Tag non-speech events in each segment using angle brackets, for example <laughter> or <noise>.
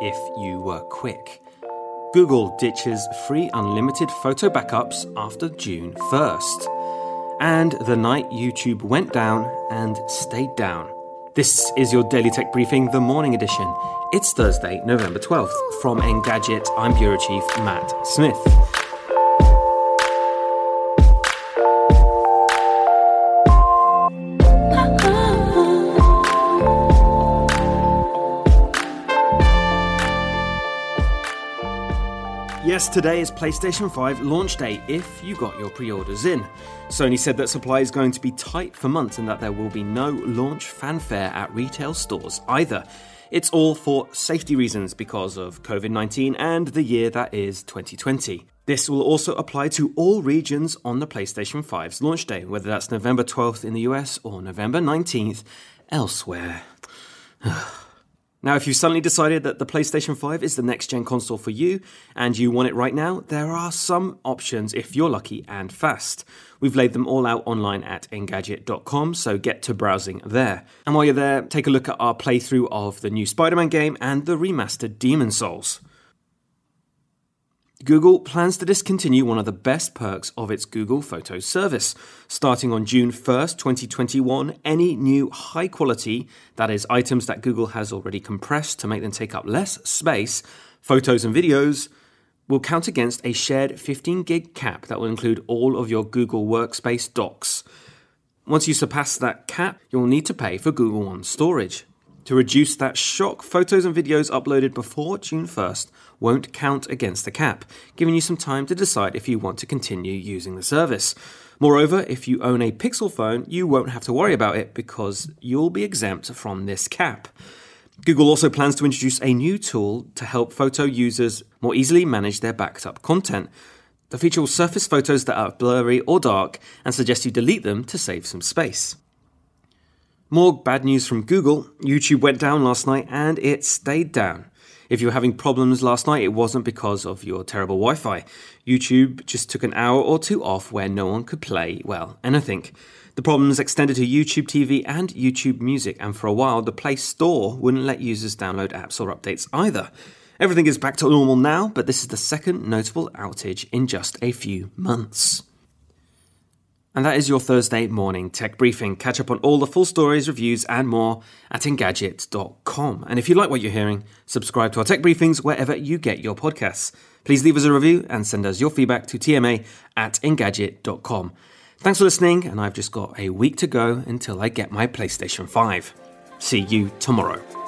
if you were quick. Google ditches free unlimited photo backups after June 1st. And the night YouTube went down and stayed down. This is your Daily Tech Briefing, the morning edition. It's Thursday, November 12th. From Engadget, I'm Bureau Chief Matt Smith. Yes, today is PlayStation 5 launch day if you got your pre orders in. Sony said that supply is going to be tight for months and that there will be no launch fanfare at retail stores either. It's all for safety reasons because of COVID 19 and the year that is 2020. This will also apply to all regions on the PlayStation 5's launch day, whether that's November 12th in the US or November 19th elsewhere. <sighs> Now, if you suddenly decided that the PlayStation 5 is the next gen console for you and you want it right now, there are some options if you're lucky and fast. We've laid them all out online at engadget.com, so get to browsing there. And while you're there, take a look at our playthrough of the new Spider Man game and the remastered Demon's Souls. Google plans to discontinue one of the best perks of its Google Photos service. Starting on June 1st, 2021, any new high quality, that is, items that Google has already compressed to make them take up less space, photos and videos, will count against a shared 15 gig cap that will include all of your Google Workspace docs. Once you surpass that cap, you'll need to pay for Google One storage. To reduce that shock, photos and videos uploaded before June 1st won't count against the cap, giving you some time to decide if you want to continue using the service. Moreover, if you own a Pixel phone, you won't have to worry about it because you'll be exempt from this cap. Google also plans to introduce a new tool to help photo users more easily manage their backed up content. The feature will surface photos that are blurry or dark and suggest you delete them to save some space. More bad news from Google. YouTube went down last night and it stayed down. If you were having problems last night, it wasn't because of your terrible Wi Fi. YouTube just took an hour or two off where no one could play, well, anything. The problems extended to YouTube TV and YouTube Music, and for a while, the Play Store wouldn't let users download apps or updates either. Everything is back to normal now, but this is the second notable outage in just a few months. And that is your Thursday morning tech briefing. Catch up on all the full stories, reviews, and more at engadget.com. And if you like what you're hearing, subscribe to our tech briefings wherever you get your podcasts. Please leave us a review and send us your feedback to tma at engadget.com. Thanks for listening, and I've just got a week to go until I get my PlayStation 5. See you tomorrow.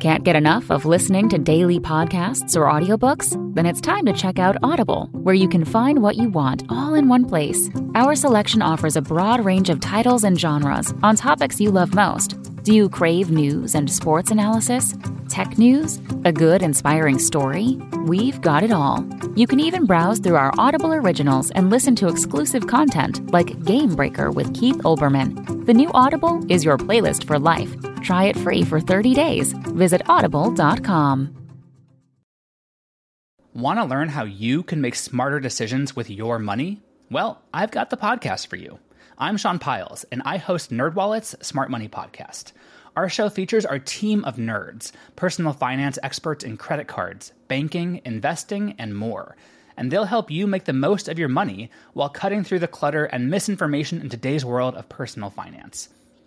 Can't get enough of listening to daily podcasts or audiobooks? Then it's time to check out Audible, where you can find what you want all in one place. Our selection offers a broad range of titles and genres on topics you love most. Do you crave news and sports analysis? Tech news? A good, inspiring story? We've got it all. You can even browse through our Audible originals and listen to exclusive content like Game Breaker with Keith Olbermann. The new Audible is your playlist for life. Try it free for 30 days. Visit audible.com. Want to learn how you can make smarter decisions with your money? Well, I've got the podcast for you. I'm Sean Pyles, and I host NerdWallet's Smart Money Podcast. Our show features our team of nerds, personal finance experts in credit cards, banking, investing, and more. And they'll help you make the most of your money while cutting through the clutter and misinformation in today's world of personal finance.